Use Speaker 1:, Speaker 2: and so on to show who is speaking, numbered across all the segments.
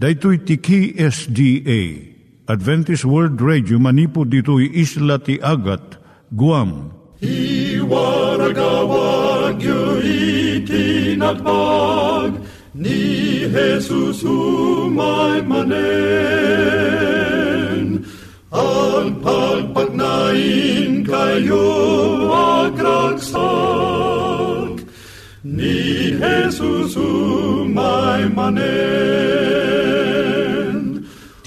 Speaker 1: Daitui tiki SDA Adventist World Radio manipud ditui isla ti Agat Guam.
Speaker 2: I waragawag yu itinatpag ni Jesus umay manen ang pagpagnain kayo agkansak ni Jesus umay manen.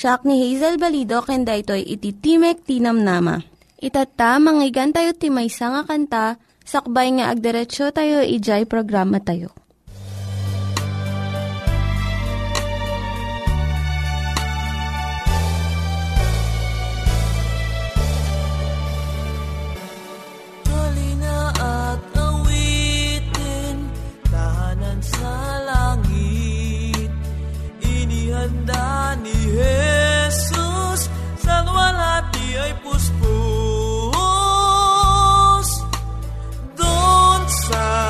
Speaker 3: Siya ni Hazel Balido, kenda ito'y iti Timek Tinam Nama. Itata, manggigan tayo timaysa nga kanta, sakbay nga agderetsyo tayo, ijay programa tayo.
Speaker 4: Jesus, sa walati ay puspos. Doon sa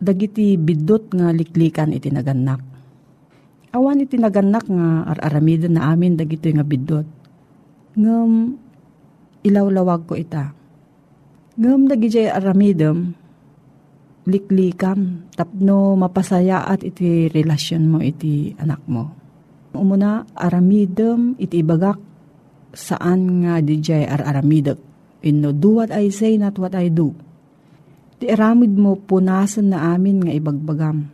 Speaker 5: Dagiti bidot nga liklikan iti naganak. Awan iti naganak nga ar-aramida na amin dagito nga bidot ngem ilawlawag ko ita. Ngem dagijay aramidem, liklikam, tapno mapasaya at iti relasyon mo iti anak mo. Umuna, aramidem iti ibagak saan nga dijay ar aramidek. Inno, do what I say, not what I do. Ti aramid mo, punasan na amin nga ibagbagam.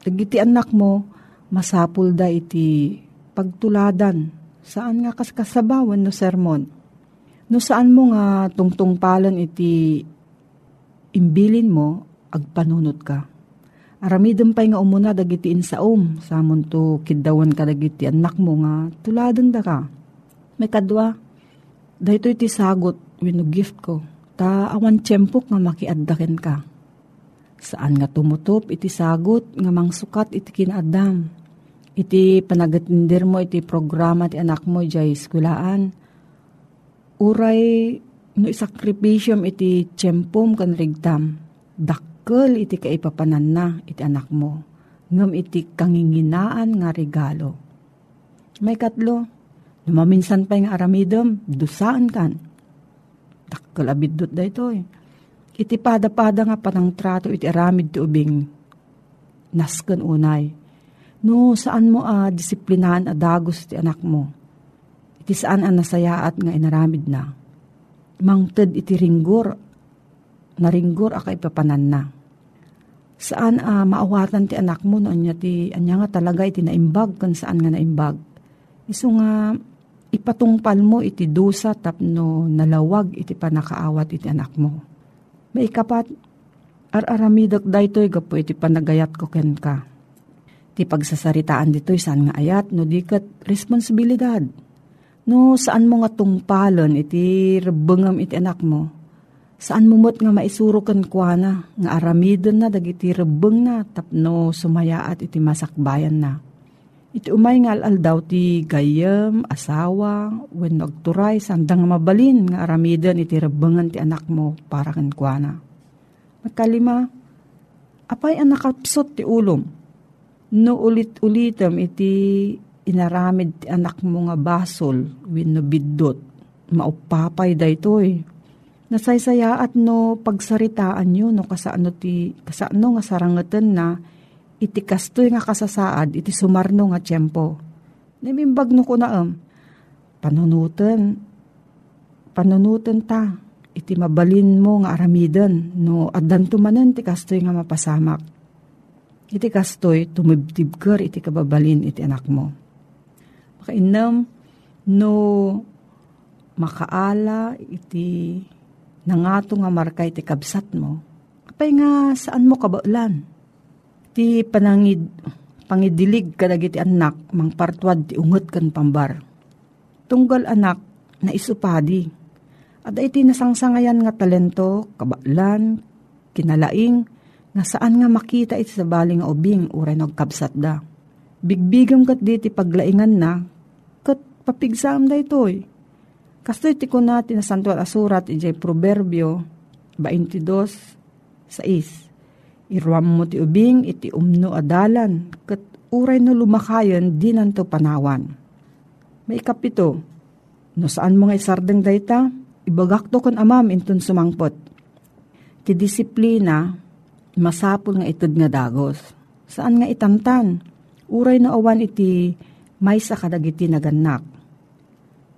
Speaker 5: Tagiti anak mo, masapul da iti pagtuladan Saan nga kas kasabawan no sermon? No saan mo nga tungtungpalan iti imbilin mo, agpanunot ka. Aramidem pay nga umuna dagiti insaom, samon to kidawan ka dagiti anak mo nga tuladan da ka. May kadwa, dahito iti sagot, wino gift ko, ta awan tiyempok nga makiaddaken ka. Saan nga tumutop iti sagot nga mangsukat iti kinaadam iti panagatindir mo iti programa ti anak mo jay eskulaan. Uray no isakripisyom iti tiyempom kan rigtam. Dakkel iti kaipapanan na iti anak mo. Ngam iti kanginginaan nga regalo. May katlo, numaminsan pa yung aramidom, dusaan kan. Dakkel abidot da ito eh. Iti pada-pada nga panang trato iti aramid ti ubing. Nasken unay No, saan mo a uh, disiplinahan a dagos ti anak mo? Iti saan a nasayaat nga inaramid na? Mangted iti ringgor, naringgor a kaipapanan na. Saan a uh, maawatan ti anak mo no anya ti anya nga talaga iti naimbag kan saan nga naimbag. Iso nga ipatungpal mo iti dusa tapno nalawag iti panakaawat iti anak mo. May kapat ar-aramidak daytoy gapo iti panagayat ko ken ka Ti pagsasaritaan dito saan nga ayat no dikat responsibilidad. No saan mo nga tungpalon iti rebengam iti anak mo. Saan mo nga maisuro kan kuana nga aramidon na dagiti rebeng na tapno sumayaat iti masakbayan na. Iti umay nga al daw ti gayam, asawa, when nagturay, sandang mabalin nga aramidon iti rebengan ti anak mo para kan kuana. Makalima, apay ang nakapsot ti ulom No ulit-ulitam iti inaramid ti anak mo nga basol win no biddot. Maupapay da ito eh. Nasaysaya at no pagsaritaan nyo no kasano ti kasano nga sarangatan na iti kastoy nga kasasaad iti sumarno nga tiyempo. Nimimbag no ko na am. Panunutan. Panunutan ta. Iti mabalin mo nga aramidan no addan tumanan ti kastoy nga mapasamak Iti kastoy, tumibtibker iti kababalin iti anak mo. Makainam, no makaala iti nangato nga marka iti kabsat mo. Kapay nga saan mo kabaulan? Ti panangid, pangidilig kadag iti anak, mang partuad ti ungot kan pambar. Tunggal anak, na isupadi. At iti nasangsangayan nga talento, kabaulan, kinalaing, nga saan nga makita iti sa nga ubing uray nagkabsat da. Bigbigam kat di ti paglaingan na, kat papigsam da itoy. Kasto iti ko natin na santo at asurat iti proverbio 22 sa is. Iruam mo ti ubing iti umno adalan, kat uray no lumakayon di nanto panawan. May kapito, no saan mo nga isardeng dayta, ibagakto kon amam intun sumangpot. Ti disiplina, masapul nga itod nga dagos. Saan nga itamtan? Uray na awan iti may sa kadagiti naganak.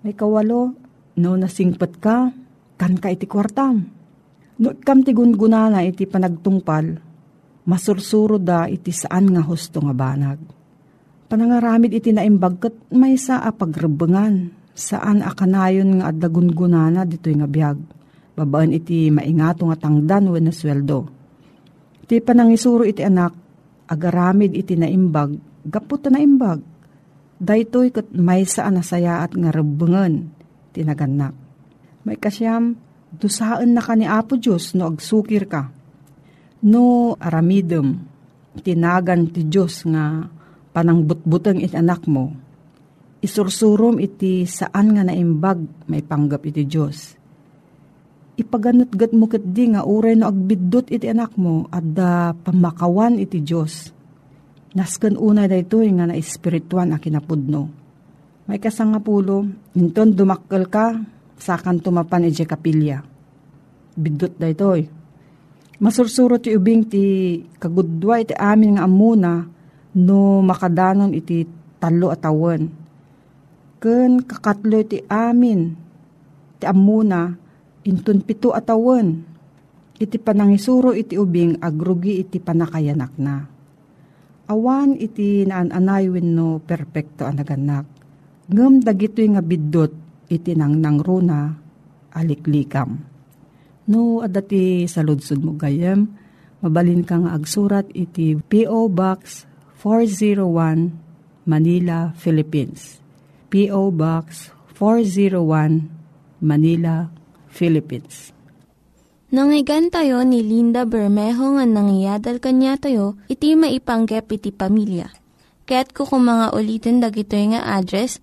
Speaker 5: May kawalo, no nasingpat ka, kan ka iti kwartam. No kam ti gungunana iti panagtungpal, masursuro da iti saan nga husto nga banag. Panangaramid iti naimbag kat may sa apagrebengan, saan akanayon nga adagungunana dito nga biyag. Babaan iti maingato nga tangdan when na sweldo Ti panangisuro iti anak, agaramid iti naimbag, gapot na naimbag. Daytoy kat may saan nasayaat nga rebengan, tinaganak. May kasyam, dusaan na ka ni Apo Diyos no agsukir ka. No aramidem, tinagan ti Diyos nga panangbutbutang iti anak mo. Isursurom iti saan nga naimbag may panggap iti Diyos. Ipaganat-gat mo kat di nga uray no agbiddot iti anak mo at da pamakawan iti Diyos. Nasken una da ito nga na espirituan a kinapudno. May kasangapulo, inton dumakkel ka, sakan tumapan iti kapilya. Biddot da ito Masursuro ti ubing ti kagudwa iti amin nga amuna no makadanon iti talo atawan. Ken kakatlo iti amin ti amuna intun pito atawan. Iti panangisuro iti ubing agrugi iti panakayanak na. Awan iti naan-anay no perpekto anaganak. Ngem dagitoy nga biddot iti nang nangruna aliklikam. No, adati sa ludsud mo gayem, mabalin kang agsurat iti P.O. Box 401 Manila, Philippines. P.O. Box 401 Manila, Philippines.
Speaker 3: Nangyigan tayo ni Linda Bermejo nga nangyadal kanya tayo, iti maipanggep iti pamilya. Kaya't kukumanga ulitin dagito nga address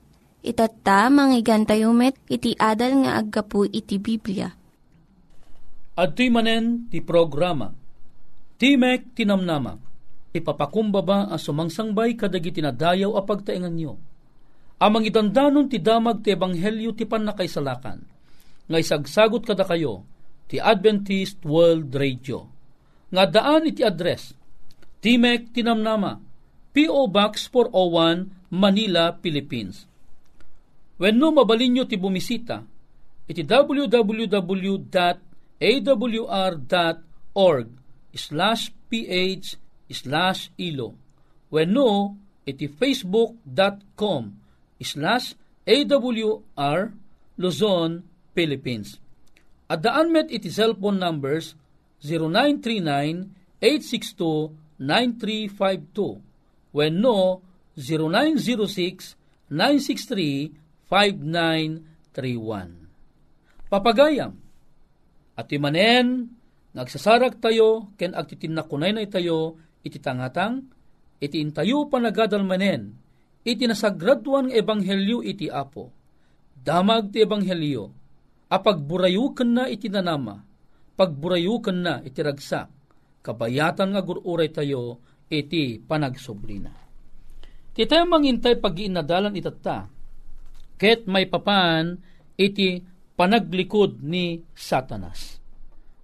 Speaker 3: Itatta, manggigan tayo met, iti adal nga aggapu iti Biblia.
Speaker 6: At manen ti programa, Timek Tinamnama, ipapakumbaba ang sumangsangbay kadagi tinadayaw a pagtaingan nyo. Amang idandanon ti damag ti ebanghelyo ti panakaisalakan, nga isagsagot kada kayo, ti Adventist World Radio. Nga daan iti address, Timek Tinamnama, P.O. Box 401, Manila, Philippines When no mabalin nyo ti bumisita, iti www.awr.org slash ph slash ilo. When no, iti facebook.com slash awr Luzon, Philippines. At daan met iti cellphone numbers 0939-862-9352. When no, 0906-963 5931. Papagayam, at imanen, nagsasarag tayo, ken agtitinakunay na tayo, iti tangatang, iti intayo panagadal manen, iti nasagraduan ng ebanghelyo iti apo. Damag ti ebanghelyo, apagburayukan na iti nanama, pagburayukan na iti ragsak, kabayatan nga gururay tayo, iti panagsoblina. Ti tayo mangintay pag-iinadalan itata, ket may papan iti panaglikod ni Satanas.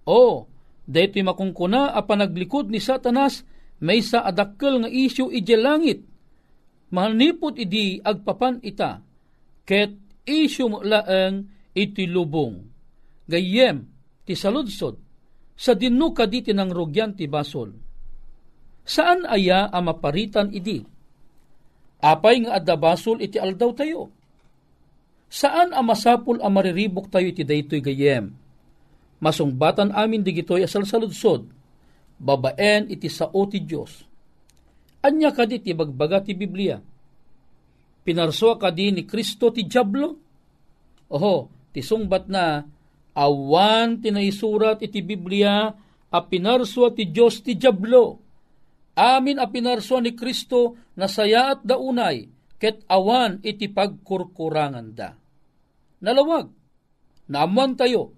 Speaker 6: O, daytoy makungkuna a panaglikod ni Satanas may sa adakkel nga isyu ije langit. Manipot idi agpapan ita, ket isyu mo laeng iti lubong. Gayem, ti saludsod, sa dinno kaditi ng rugyan ti basol. Saan aya a maparitan idi? Apay nga adda basol iti aldaw tayo Saan ang masapul ang mariribok tayo iti daytoy gayem? Masungbatan amin digitoy asal saludsod, babaen iti sao ti Diyos. Anya kadi ti bagbaga ti Biblia. Pinarso kadi ni Kristo ti Diablo? Oho, ti sungbat na awan tinaisurat iti Biblia a pinarso ti Diyos ti Diablo. Amin a pinarso ni Kristo na saya at daunay ket awan iti pagkurkurangan da. Nalawag, naaman tayo,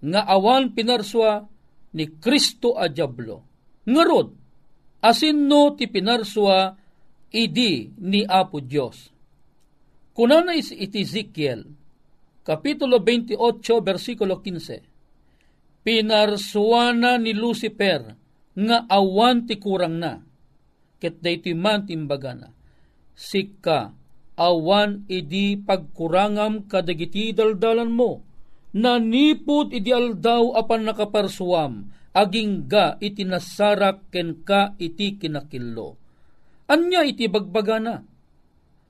Speaker 6: nga awan pinarswa ni Kristo a Diablo. Ngarod, asin no ti pinarswa idi ni Apo Dios. Kunana is iti Ezekiel, Kapitulo 28, versikulo 15. Pinarsuana ni Lucifer nga awan ti kurang na, ket dayti man timbagana sikka awan idi pagkurangam kadagiti daldalan mo nanipod ideal daw apan nakaparsuam, aging ga iti nasarak ken ka iti kinakillo. Anya iti bagbagana.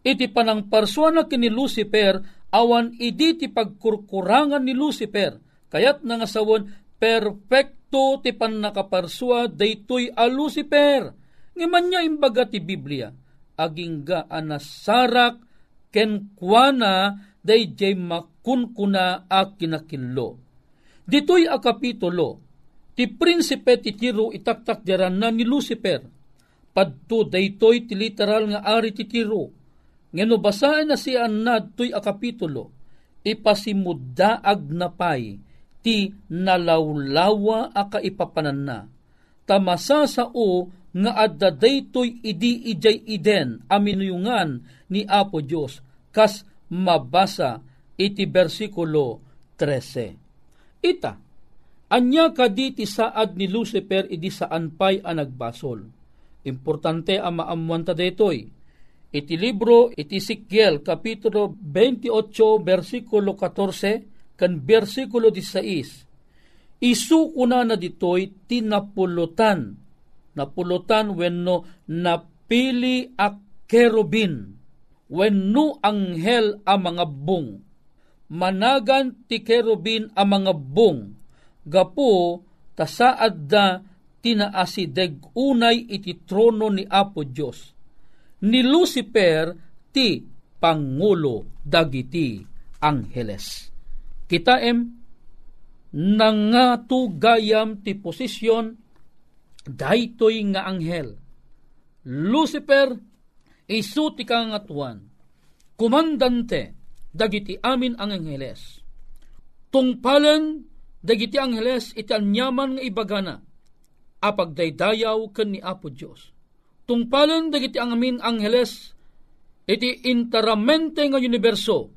Speaker 6: Iti panang parsuana kini Lucifer, awan idi ti pagkurkurangan ni Lucifer, kayat nangasawon perfecto ti pan nakaparsua daytoy a Lucifer. Ngaman niya imbaga ti Biblia, aging ga anasarak ken kuana day jay makunkuna a kinakillo. Ditoy a kapitulo, ti prinsipe ti tiro itaktak diran na ni Lucifer, padto daytoy ti literal nga ari ti tiro. Ngeno basahin na si Anad to'y a kapitulo, ipasimudaag na pay, ti nalawlawa a kaipapanan na. Tamasa sa o nga adda daytoy idi ijay iden aminuyungan ni Apo Dios kas mabasa iti bersikulo 13. Ita, anya kaditi saad ni Lucifer idi saan pay a nagbasol. Importante ang maamuan ta daytoy. Iti libro iti Sikyel kapitulo 28 bersikulo 14 kan bersikulo 16. Isuko na na ditoy tinapulutan. Napulutan wenno napili a kerubin wenno anghel a mga bung. Managan ti kerubin a mga bung. Gapo tasaad da tinaasideg unay iti trono ni Apo Dios. Ni Lucifer ti pangulo dagiti angheles. Kitaem nangatugayam ti posisyon daytoy nga anghel. Lucifer isu ti kangatuan, kumandante, dagiti amin ang angheles. Tungpalan, dagiti angheles iti anyaman nga ibagana, apag daydayaw ken ni Apo Dios. Tungpalan dagiti amin angheles, iti interamente nga universo,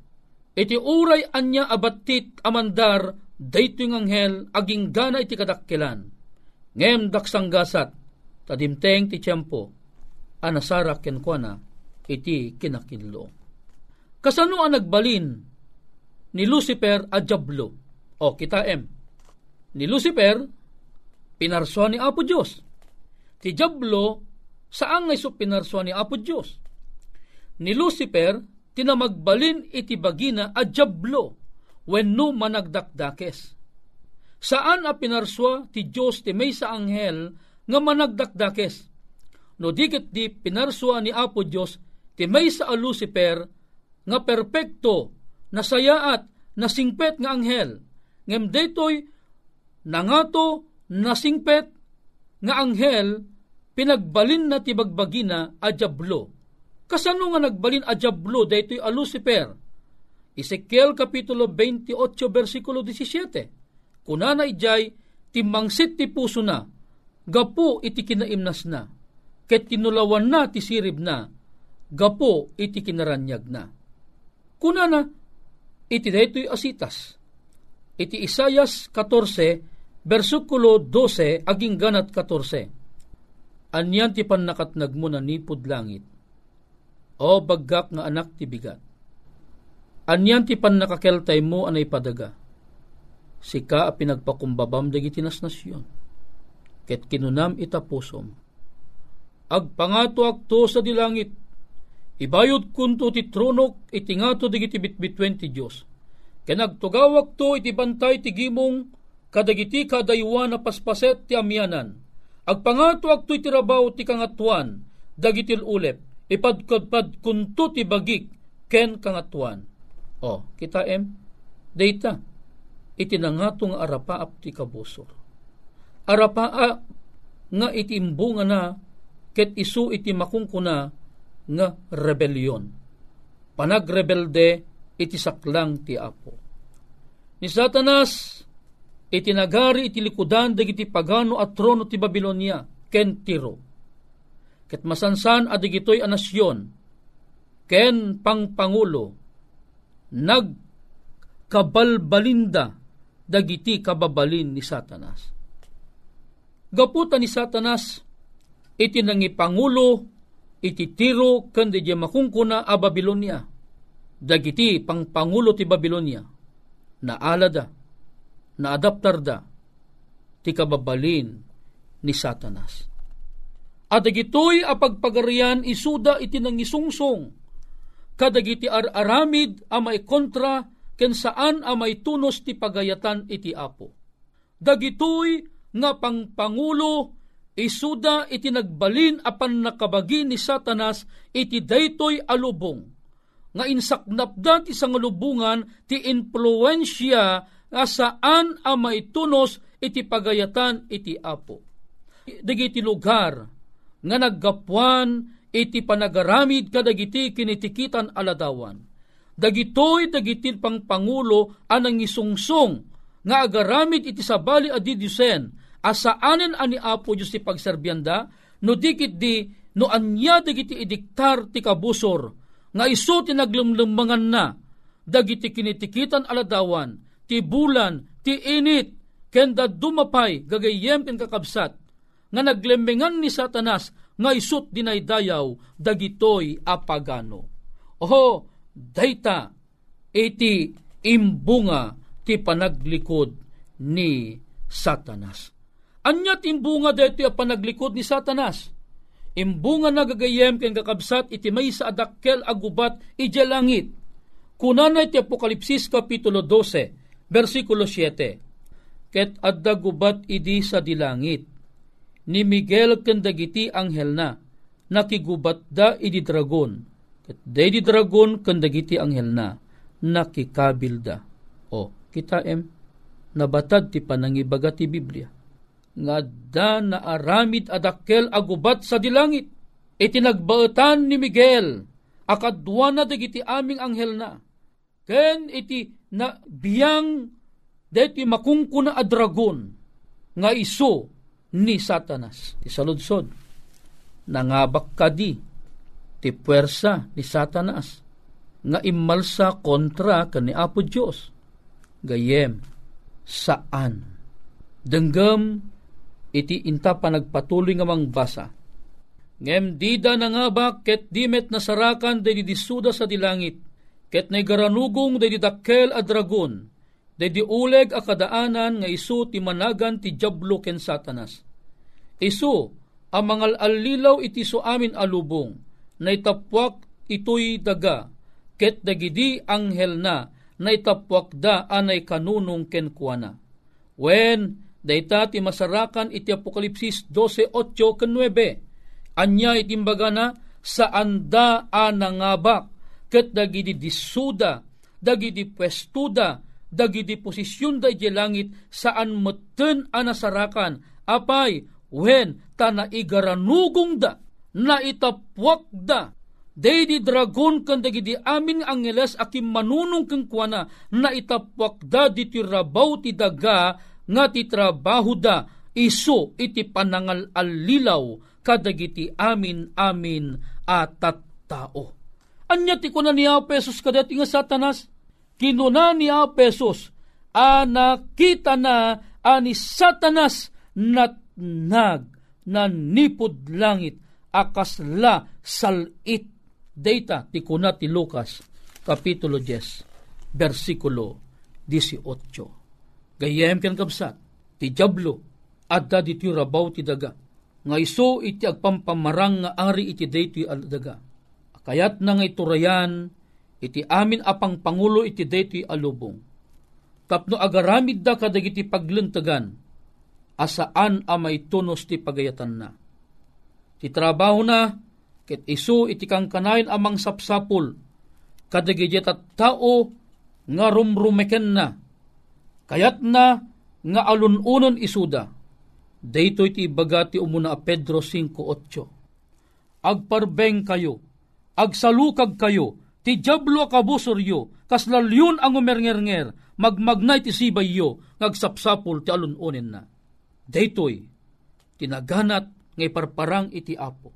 Speaker 6: iti uray anya abatit amandar, dayto yung anghel, aging gana iti kadakkilan. Ngem daksang gasat, tadimteng ti tiyempo, anasara kenkwana iti kinakinlo. Kasano ang nagbalin ni Lucifer a Diablo? O kita em. Ni Lucifer, pinarso ni Apo Diyos. Ti Diablo, saan nga iso pinarso ni Apo Diyos? Ni Lucifer, tinamagbalin iti bagina a Diablo, wenno managdakdakes. Saan a pinarswa ti Diyos ti may sa anghel nga managdakdakes? no dikit di pinarswa ni Apo Dios ti may sa Lucifer nga perpekto nasayaat nasingpet nga anghel. Ngem daytoy nangato nasingpet nga anghel pinagbalin na ti bagbagina a Diablo. Kasano nga nagbalin a Diablo daytoy a Lucifer? Ezekiel kapitulo 28 bersikulo 17 kunana ijay timangsit ti puso na gapo iti kinaimnas na ket kinulawan na ti sirib na, gapo iti kinaranyag na. Kunana, iti daytoy asitas. Iti Isayas 14, versikulo 12, aging ganat 14. Anyan ti panakatnag mo na nipod langit. O baggak nga anak ti bigat. Anyan ti panakakeltay mo anay padaga. Sika a pinagpakumbabam dagiti nasnasyon. Ket kinunam itapusom agpangato akto sa dilangit, ibayod kunto ti tronok itingato digiti bitbitwen ti Diyos. Kanagtugawak to iti bantay ti gimong kadagiti kadaywa na paspaset ti amyanan. Agpangato akto iti rabaw ti kangatuan, dagitil ulep, ipadkadpad kunto ti bagik, ken kangatuan. O, kita em, data, iti nangatong arapaap ti kabusor. Arapaa nga itimbunga na ket isu iti makungkuna nga rebelyon. Panagrebelde iti saklang ti Apo. Ni Satanas iti nagari iti likudan dagiti pagano at trono ti Babilonia ken Tiro. Ket masansan adigitoy a nasyon ken pangpangulo nag kabalbalinda dagiti kababalin ni Satanas. Gaputa ni Satanas iti nangipangulo iti tiro ken di makungkuna a Babilonia. Dagiti pangpangulo ti Babilonia. na alada, na ti kababalin ni Satanas. At dagitoy apagpagarian isuda iti nangisungsong, kadagiti ar-aramid a may kontra ken saan a may tunos ti pagayatan iti apo. Dagitoy nga pangpangulo isuda iti nagbalin apan nakabagi ni Satanas iti daytoy alubong nga insaknap ti sangalubungan ti influensya nga saan a maitunos iti pagayatan iti apo. Dagiti lugar nga naggapuan iti panagaramid kadagiti kinitikitan aladawan. Dagitoy dagiti pang pangulo anang isungsong nga agaramid iti sabali adidyusen asaanen ani apo Diyos ti pagserbyanda no dikit di no anya dagiti idiktar ti kabusor nga iso ti naglumlumangan na dagiti kinitikitan aladawan ti bulan ti init kenda dumapay gagayem ken kakabsat nga naglembengan ni Satanas nga isut dinaydayaw dagitoy apagano. Oho, dayta iti imbunga ti panaglikod ni Satanas. Anya timbunga dito ang panaglikod ni Satanas. Imbunga nagagayem ken kakabsat iti may sa adakkel agubat ije langit. Kunana iti Apokalipsis Kapitulo 12, versikulo 7. Ket adda gubat idi sa dilangit. Ni Miguel ken dagiti anghel na, nakigubat da idi dragon. Ket di dragon ken dagiti anghel na, nakikabil da. O, kita em, nabatad ti panangibaga ti Biblia nga da na aramid adakkel agubat sa dilangit. Itinagbaetan ni Miguel, akadwa na dagiti aming anghel na. Ken iti na biyang deti makungkuna a dragon nga iso ni Satanas. Ti saludsod, nangabak kadi ti puwersa ni Satanas nga imalsa kontra kani Apo Dios. Gayem, saan? Denggam iti inta pa nagpatuloy nga basa. Ngem dida na nga ba ket dimet nasarakan day disuda sa dilangit, ket nay garanugong day dakkel a dragon, day di uleg a kadaanan nga isu ti managan ti jablo ken satanas. Isu, ang alilaw iti so amin alubong, na itapwak ito'y daga, ket dagidi anghel na, na itapwak da anay kanunong ken kuana. When Dayta ti masarakan iti Apokalipsis 12.8 ken 9. Anya itimbaga na sa anda anangabak ket dagiti disuda, dagiti pwestuda, dagiti posisyon da iti langit saan meten anasarakan apay wen ta naigaranugong da na itapwak da Daydi dragon kan dagidi amin angeles akim manunong keng kuana na itapwak da diti rabaw ti daga nga ti trabaho da iso iti panangal alilaw kadagiti amin amin at tao. Anya ti kuna ni pesos kadati nga satanas? Kinuna ni pesos a na ani satanas natnag na nipod langit akasla salit data ti kuna ti Lucas kapitulo 10 versikulo 18 Gayem ken kabsat, ti jablo, adda diti rabaw ti daga. Nga iso iti agpampamarang nga ari iti daytoy al daga. Kayat na nga iturayan, iti amin apang pangulo iti daytoy alubong. Tapno agaramid da kadagiti pagluntagan, asaan a may tunos ti pagayatan na. Ti trabaho na, ket iso iti kang kanayin amang sapsapul, kadagiti at tao nga rumrumeken na, Kayat na nga alununon isuda, dayto iti ibaga ti umuna a Pedro 5.8. Agparbeng kayo, agsalukag kayo, ti jablo kabusoryo, kaslalyon ang umernger magmagnay ti sibayyo, ngagsapsapul ti alununin na. Daytoy, tinaganat ngay parparang iti apo.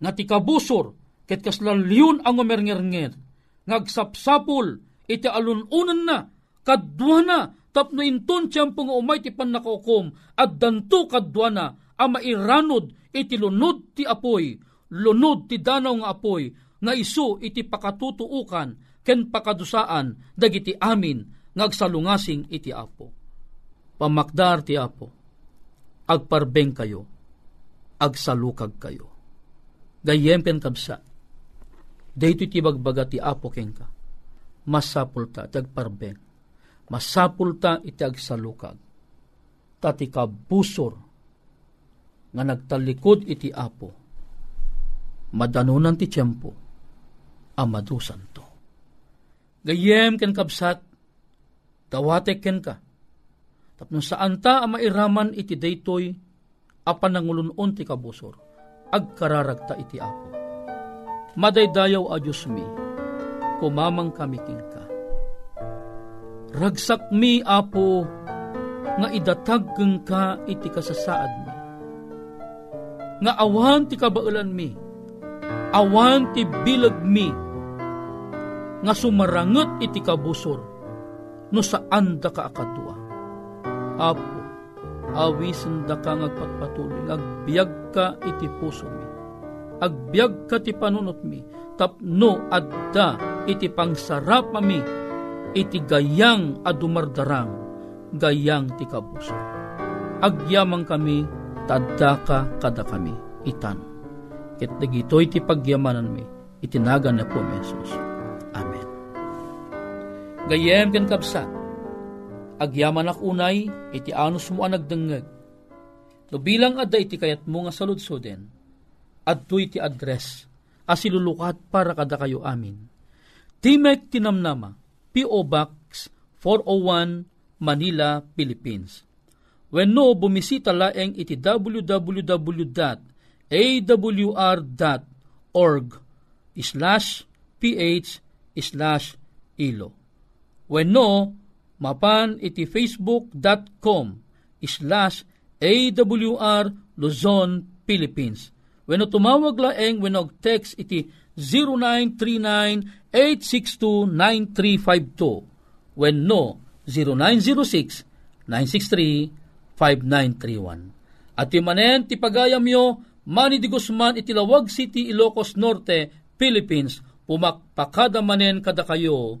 Speaker 6: Nga ti kabusor, ket kaslalyon ang umernger ngagsapsapul iti alununan na, kadwa na tapno inton nga umay ti pannakokom at danto kadwana a mairanod iti lunod ti apoy, lunod ti danaw nga apoy, nga iso iti pakatutuukan ken pakadusaan dagiti amin ngagsalungasing iti Apo. Pamakdar ti Apo, agparbeng kayo, agsalukag kayo. Gayempen kabsa, dayto ti bagbaga ti Apo ken ka, masapulta ti agparbeng, masapulta iti agsalukag, tati kabusor, nga nagtalikod iti Apo, madanunan ti tiyempo, amadusan to. Gayem ken kabsat, dawatek ken ka. Tapno saan ta mairaman iti daytoy, apan nangulunon ti kabusor, agkararagta iti apo. Madaydayaw a Diyos mi, kumamang kami king ka. Ragsak mi, apo, nga idatag ka iti kasasaad mi. Nga awan ti kabaulan mi, awan ti bilag mi, nga sumaranget iti kabusor, no saan da ka akadua. Apo, awisen da ka ngagpatpatuloy, agbiag ka iti puso mi. Agbiag ka ti panunot mi, tapno adda iti pangsarap mi, iti gayang adumardarang, gayang ti kabusor. Agyamang kami, tadda ka kada kami, itan ket dagitoy ti pagyamanan mi itinagan na po Jesus. Amen. Gayem ken kapsa, agyaman ak unay, iti anus mo ang nagdengeg. No bilang adda iti kayat mo nga saludsoden, adto iti address, asilulukat para kada kayo amin. Timek Tinamnama, P.O. Box 401, Manila, Philippines. When no, bumisita laeng iti www awr.org slash ph slash ilo. When no, mapan iti facebook.com slash awr Luzon, Philippines. When no, tumawag laeng when no, text iti 0939-862-9352. When no, 0906-963-5931. At manen ti pagayam yo, Manny de Guzman itilawag City, Ilocos Norte, Philippines, pumakpakada manen kada kayo,